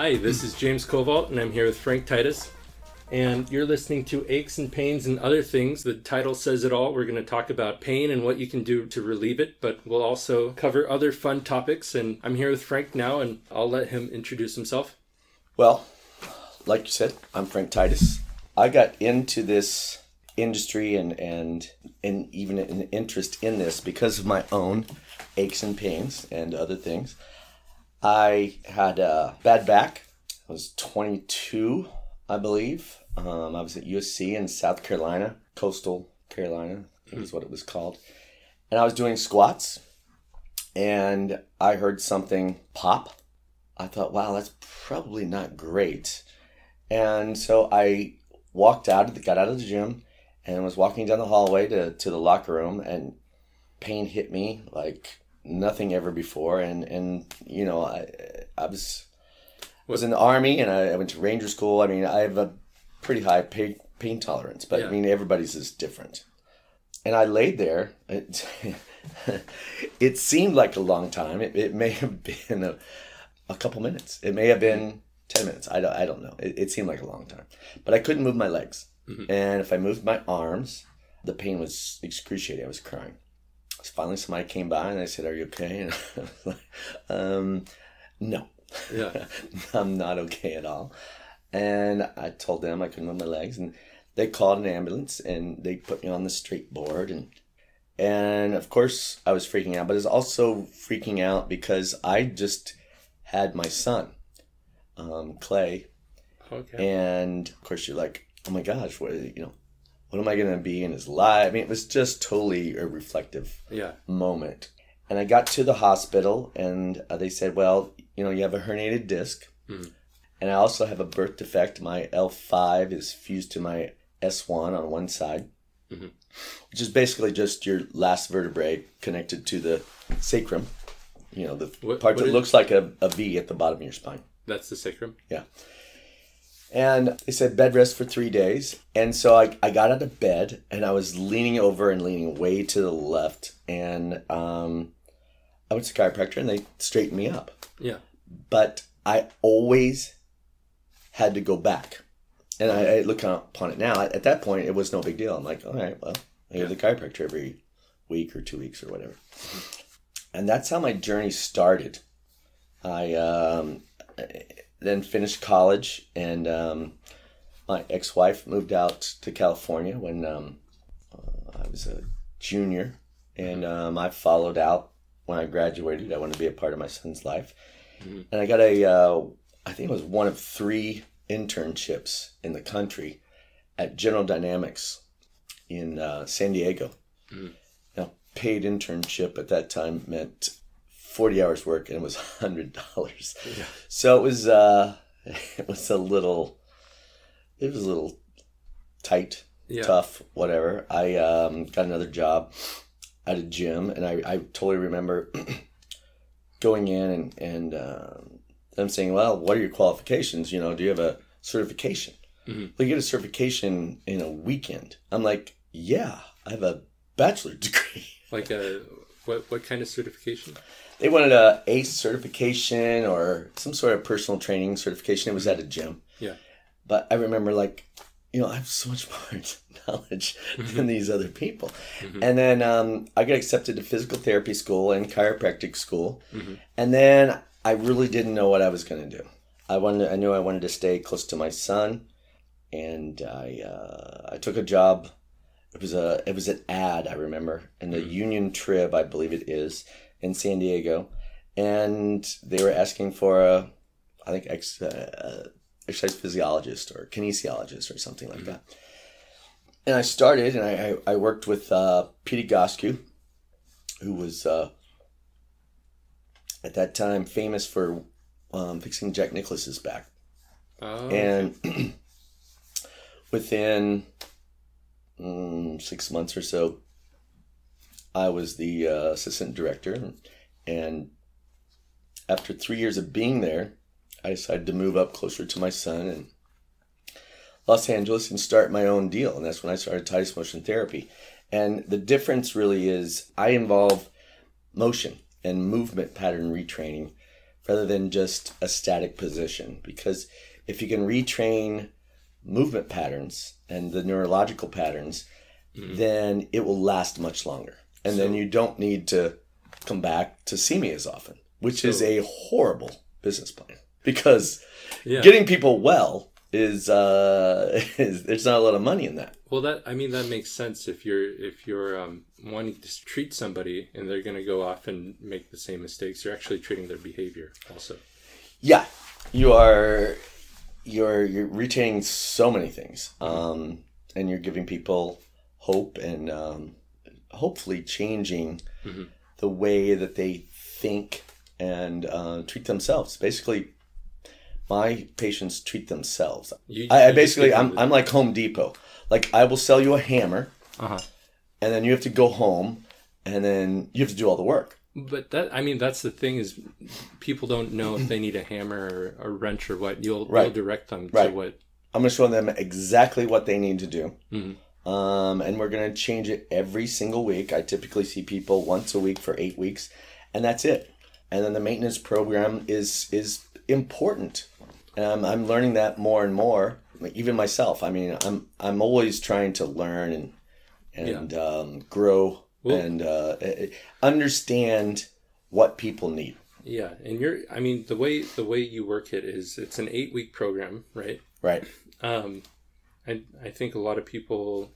Hi, this is James Covalt, and I'm here with Frank Titus. And you're listening to Aches and Pains and Other Things. The title says it all. We're going to talk about pain and what you can do to relieve it, but we'll also cover other fun topics. And I'm here with Frank now, and I'll let him introduce himself. Well, like you said, I'm Frank Titus. I got into this industry and and and even an interest in this because of my own aches and pains and other things. I had a bad back. I was 22, I believe. Um, I was at USC in South Carolina, coastal Carolina, is what it was called. And I was doing squats, and I heard something pop. I thought, wow, that's probably not great. And so I walked out, got out of the gym, and was walking down the hallway to, to the locker room, and pain hit me like nothing ever before. And, and you know, I, I was was in the army, and I, I went to ranger school. I mean, I have a pretty high pain, pain tolerance, but Yeah. I mean, everybody's is different. And I laid there. It, it seemed like a long time. It, it may have been a, a couple minutes. It may have been 10 minutes. I don't, I don't know. It, it seemed like a long time. But I couldn't move my legs. Mm-hmm. And if I moved my arms, the pain was excruciating. I was crying. Finally, somebody came by and they said, Are you okay? And I was like, um, No. Yeah. I'm not okay at all. And I told them I couldn't move my legs, and they called an ambulance and they put me on the straight board, and and of course I was freaking out, but I was also freaking out because I just had my son, um, Clay, Okay. and of course you're like, oh my gosh, what you know, what am I gonna be in his life? I mean, it was just totally a reflective Yeah. moment. And I got to the hospital, and uh, they said, "Well, you know, you have a herniated disc, Mhm. and I also have a birth defect. My L five is fused to my S one on one side, Mhm. which is basically just your last vertebrae connected to the sacrum. You know, the What- part what that looks like a, a V at the bottom of your spine." That's the sacrum. And they said bed rest for three days. And so I, I got out of bed and I was leaning over and leaning way to the left. And um, I went to the chiropractor and they straightened me up. Yeah. But I always had to go back. And I, I look upon it now. At that point, it was no big deal. I'm like, all right, well, I go to the chiropractor every week or two weeks or whatever. And that's how my journey started. I um, then finished college, and um, my ex-wife moved out to California when um, uh, I was a junior, and um, I followed out when I graduated. I wanted to be a part of my son's life, Mhm. and I got a, uh, I think it was one of three internships in the country at General Dynamics in uh, San Diego. Mhm. Now, paid internship at that time meant 40 hours work and it was $100. Yeah. So it was uh it was a little it was a little tight, Yeah. tough, whatever. I um got another job at a gym and I, I totally remember going in and and um, them saying, "Well, what are your qualifications? You know, do you have a certification?" Mhm. Well, you get a certification in a weekend. I'm like, "Yeah, I have a bachelor degree." Like a what? What kind of certification? They wanted a ACE certification or some sort of personal training certification. It was at a gym. Yeah. But I remember like, you know, I have so much more knowledge than these other people. Mhm. And then um, I got accepted to physical therapy school and chiropractic school. Mhm. And then I really didn't know what I was going to do. I wanted, I knew I wanted to stay close to my son, and I, uh, I took a job. It was a, it was an ad I remember in the Mhm. Union Trib, I believe it is, in San Diego, and they were asking for a, I think ex, uh, exercise physiologist or kinesiologist or something like Mhm. that. And I started, and I, I, I worked with uh, Pete Egoscue, who was uh, at that time famous for um, fixing Jack Nicklaus's back. Oh. And within mm, six months or so, I was the uh, assistant director. And after three years of being there, I decided to move up closer to my son in Los Angeles and start my own deal. And that's when I started Titus Motion Therapy. And the difference really is I involve motion and movement pattern retraining rather than just a static position. Because if you can retrain movement patterns and the neurological patterns, then it will last much longer. And then you don't need to come back to see me as often, which is a horrible business plan because Yeah. getting people well is, uh, is there's not a lot of money in that. Well, that I mean that makes sense if you're if you're um, wanting to treat somebody and they're going to go off and make the same mistakes. You're actually treating their behavior also. Yeah, you are you're you're retaining so many things, um, and you're giving people hope and um, hopefully changing Mhm. the way that they think and uh, treat themselves. Basically, my patients treat themselves. You, I, I you just basically I'm I'm like Home Depot. Like I will sell you a hammer, Uh-huh. and then you have to go home, and then you have to do all the work. But that I mean that's the thing is people don't know if they need a hammer or a wrench or what. You'll Right. you'll direct them Right. to what. I'm going to show them exactly what they need to do. Mhm. Um, and we're going to change it every single week. I typically see people once a week for eight weeks, and that's it. And then the maintenance program is is important. Um, I'm learning that more and more. Even myself. I mean, I'm I'm always trying to learn and and um, grow Well- and uh, eh, understand what people need. Yeah, and you're I mean the way the way you work it is it's an eight week program, right? Right. Um, I I think a lot of people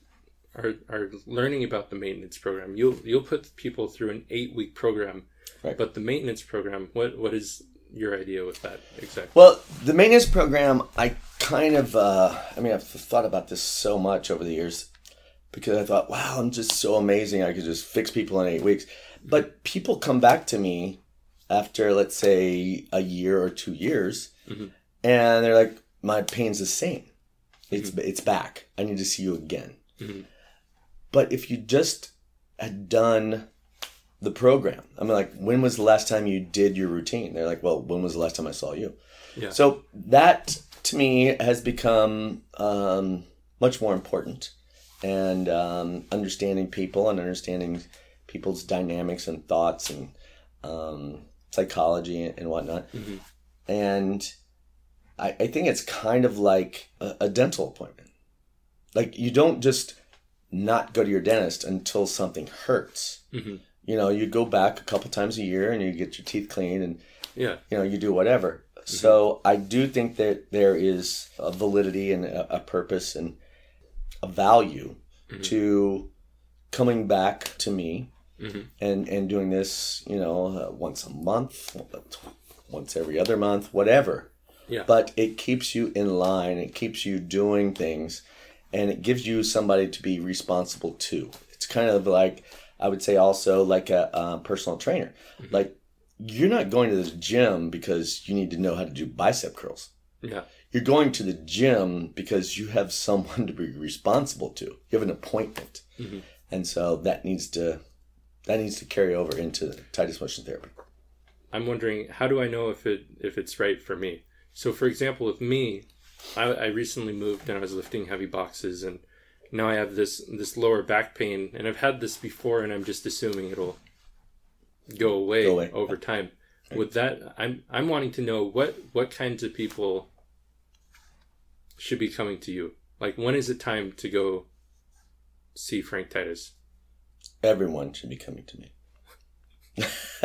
are are learning about the maintenance program. You'll you'll put people through an eight week program, Right. but the maintenance program, what what is your idea with that exactly? Well, the maintenance program, I kind of, uh, I mean, I've thought about this so much over the years because I thought, wow, I'm just so amazing. I could just fix people in eight weeks. But people come back to me after, let's say, a year or two years, Mhm. and they're like, my pain's the same. It's it's back. I need to see you again. Mhm. But if you just had done the program, I mean, like, when was the last time you did your routine? They're like, well, when was the last time I saw you? Yeah. So that to me has become um, much more important, and um, understanding people and understanding people's dynamics and thoughts and um, psychology and whatnot. Mhm. And I, I think it's kind of like a, a dental appointment. Like you don't just not go to your dentist until something hurts. Mhm. You know, you go back a couple times a year and you get your teeth cleaned and Yeah, you know you do whatever so i do think that there is a validity and a, a purpose and a value to coming back to me Mhm. and and doing this you know uh, once a month once every other month whatever Yeah. but it keeps you in line it keeps you doing things and it gives you somebody to be responsible to it's kind of like i would say also like a, uh personal trainer like you're not going to the gym because you need to know how to do bicep curls. yeah, You're going to the gym because you have someone to be responsible to. You have an appointment, Mhm. and so that needs to that needs to carry over into Titus motion therapy. I'm wondering how do I know if it if it's right for me? So, for example, with me, I, I recently moved and I was lifting heavy boxes, and now I have this this lower back pain, and I've had this before, and I'm just assuming it'll go away, Go away. over time. With that, I'm I'm wanting to know what what kinds of people should be coming to you. Like, when is it time to go see Frank Titus? Everyone should be coming to me.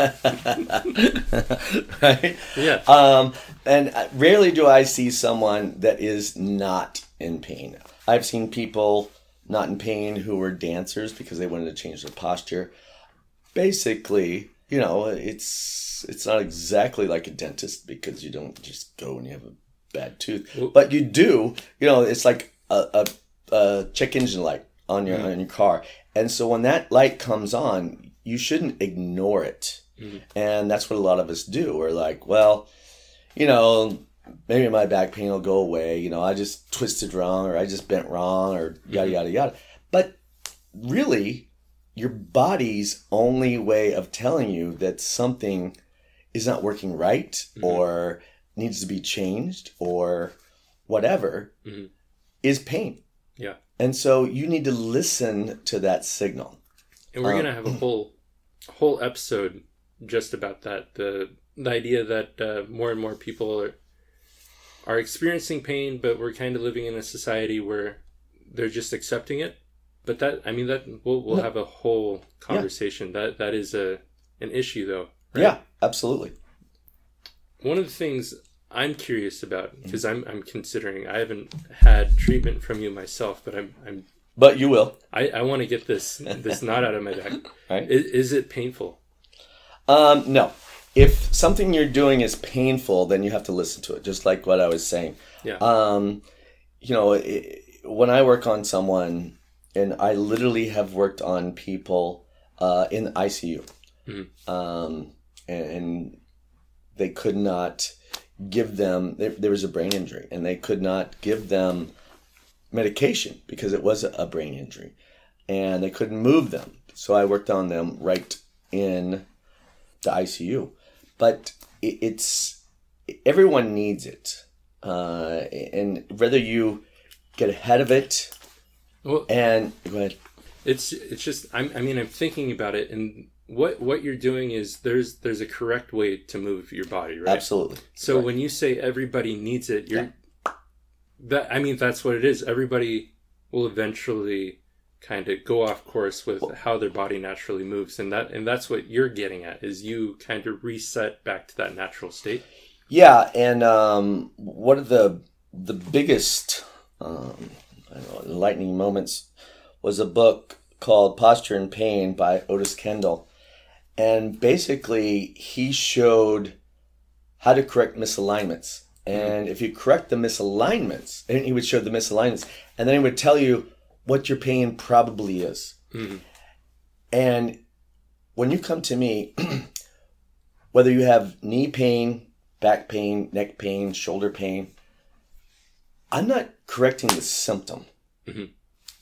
right? Yeah, Um, and rarely do I see someone that is not in pain. I've seen people not in pain who were dancers because they wanted to change their posture. Basically, you know, it's it's not exactly like a dentist because you don't just go when you have a bad tooth, but you do. You know, it's like a, a, a check engine light on your on your car, and so when that light comes on, you shouldn't ignore it. And that's what a lot of us do. We're like, well, you know, maybe my back pain will go away. You know, I just twisted wrong or I just bent wrong or yada, yada, yada. But really, your body's only way of telling you that something is not working right or needs to be changed or whatever Mhm. is pain. yeah. And so you need to listen to that signal. And we're Uh, gonna have a whole whole episode just about that the the idea that uh, more and more people are are experiencing pain, but we're kind of living in a society where they're just accepting it. But that, I mean, that we'll we'll No. have a whole conversation. That that is a an issue, though. right? Yeah, absolutely. One of the things I'm curious about because I'm I'm considering I haven't had treatment from you myself, but I'm I'm But you will, I, I want to get this this knot out of my back. right? Is, is it painful? Um, no. If something you're doing is painful, then you have to listen to it, just like what I was saying. Yeah. Um, you know, i when I work on someone, and I literally have worked on people uh, in the ICU, um, and, and they could not give them. There, there was a brain injury, and they could not give them medication because it was a brain injury, and they couldn't move them. So I worked on them right in the ICU. But it, it's everyone needs it, uh, and whether you get ahead of it Well, and go ahead. it's it's just I'm, I mean I'm thinking about it, and what what you're doing is there's there's a correct way to move your body, right? Absolutely. So Right. when you say everybody needs it, you're that I mean that's what it is. Everybody will eventually kind of go off course with how their body naturally moves, and that and that's what you're getting at is you kind of reset back to that natural state. Yeah, and um, one of the the biggest um, I don't know, enlightening moments was a book called Posture and Pain by Otis Kendall, and basically he showed how to correct misalignments. And if you correct the misalignments, and he would show the misalignments, and then he would tell you what your pain probably is. Mhm. And when you come to me, whether you have knee pain, back pain, neck pain, shoulder pain, I'm not correcting the symptom. Mhm.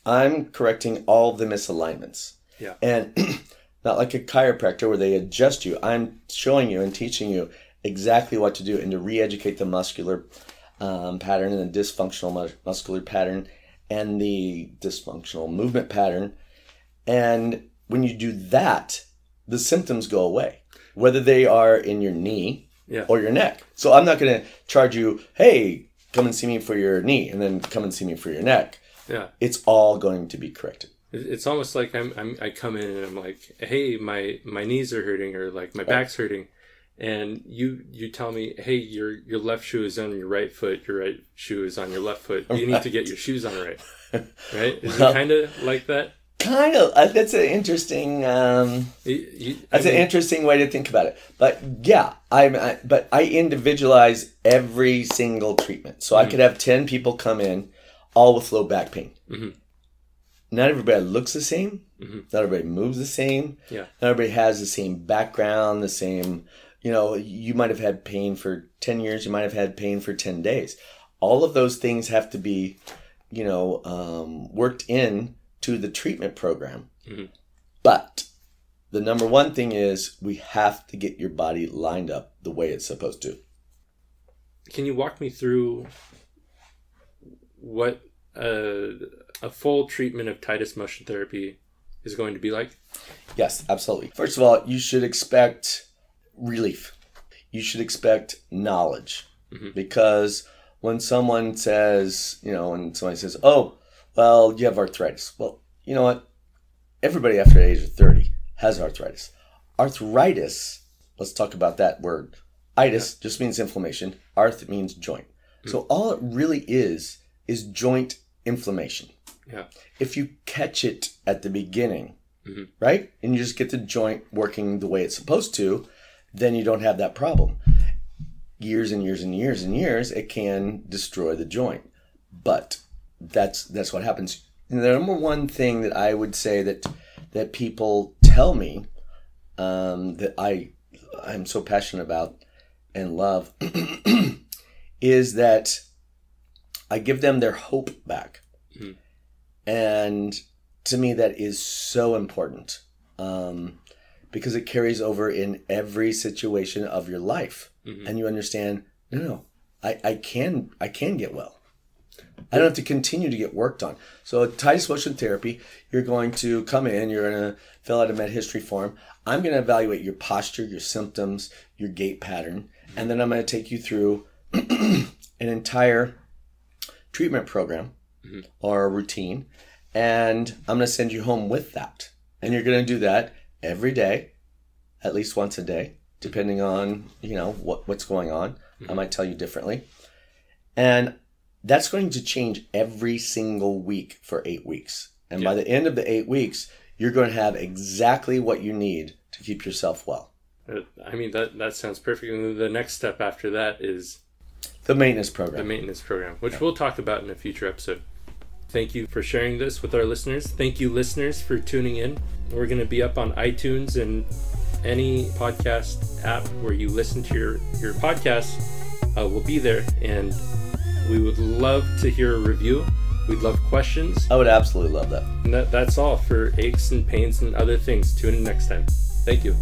I'm correcting all the misalignments. Yeah. And not like a chiropractor where they adjust you. I'm showing you and teaching you exactly what to do and to re educate the muscular um, pattern and the dysfunctional mus- muscular pattern and the dysfunctional movement pattern. And when you do that, the symptoms go away, whether they are in your knee Yeah. or your neck. So I'm not going to charge you, hey, come and see me for your knee and then come and see me for your neck. Yeah. It's all going to be corrected. It's almost like I'm, I'm I come in and I'm like, hey, my my knees are hurting or like my back's hurting, and you you tell me, hey, your your left shoe is on your right foot, your right shoe is on your left foot. You need to get your shoes on right, right? Is Well- it kind of like that? Kind of. That's an interesting. Um, You- you- That's an interesting way to think about it. But yeah, I'm. I, but I individualize every single treatment. So I could have ten people come in, all with low back pain. Mhm. Not everybody looks the same. Mhm. Not everybody moves the same. Yeah. Not everybody has the same background. The same. You know, you might have had pain for ten years. You might have had pain for ten days. All of those things have to be, you know, um, worked in to the treatment program. Mhm. But the number one thing is we have to get your body lined up the way it's supposed to. Can you walk me through what a, a full treatment of Titus motion therapy is going to be like? Yes, absolutely. First of all, you should expect relief. You should expect knowledge Mhm. because when someone says, you know, when somebody says, "Oh, well, you have arthritis," well, you know what? Everybody after the age of thirty has arthritis. Arthritis. Let's talk about that word. Itis just means inflammation. Arth means joint. So all it really is is joint inflammation. Yeah. If you catch it at the beginning, Mhm. right, and you just get the joint working the way it's supposed to, then you don't have that problem. Years and years and years and years, it can destroy the joint. But that's that's what happens. And the number one thing that I would say that that people tell me um, that I I'm so passionate about and love is that I give them their hope back, Mhm. and to me that is so important um, because it carries over in every situation of your life, Mhm. and you understand. No, no, I, I can I can get well. I don't have to continue to get worked on. So, Titus Motion Therapy, you're going to come in, you're going to fill out a med history form. I'm going to evaluate your posture, your symptoms, your gait pattern, and then I'm going to take you through an entire treatment program or a routine, and I'm going to send you home with that. And you're going to do that every day, at least once a day, depending on you know what what's going on. I might tell you differently, and that's going to change every single week for eight weeks. And by the end of the eight weeks, you're going to have exactly what you need to keep yourself well. Uh, I mean that that sounds perfect. And the next step after that is The maintenance program. the maintenance program, which we'll talk about in a future episode. Thank you for sharing this with our listeners. Thank you, listeners, for tuning in. We're going to be up on iTunes and any podcast app where you listen to your, your podcasts. Uh, we'll be there, and we would love to hear a review. We'd love questions. I would absolutely love that. And that, that's all for aches and pains and other things. Tune in next time. Thank you.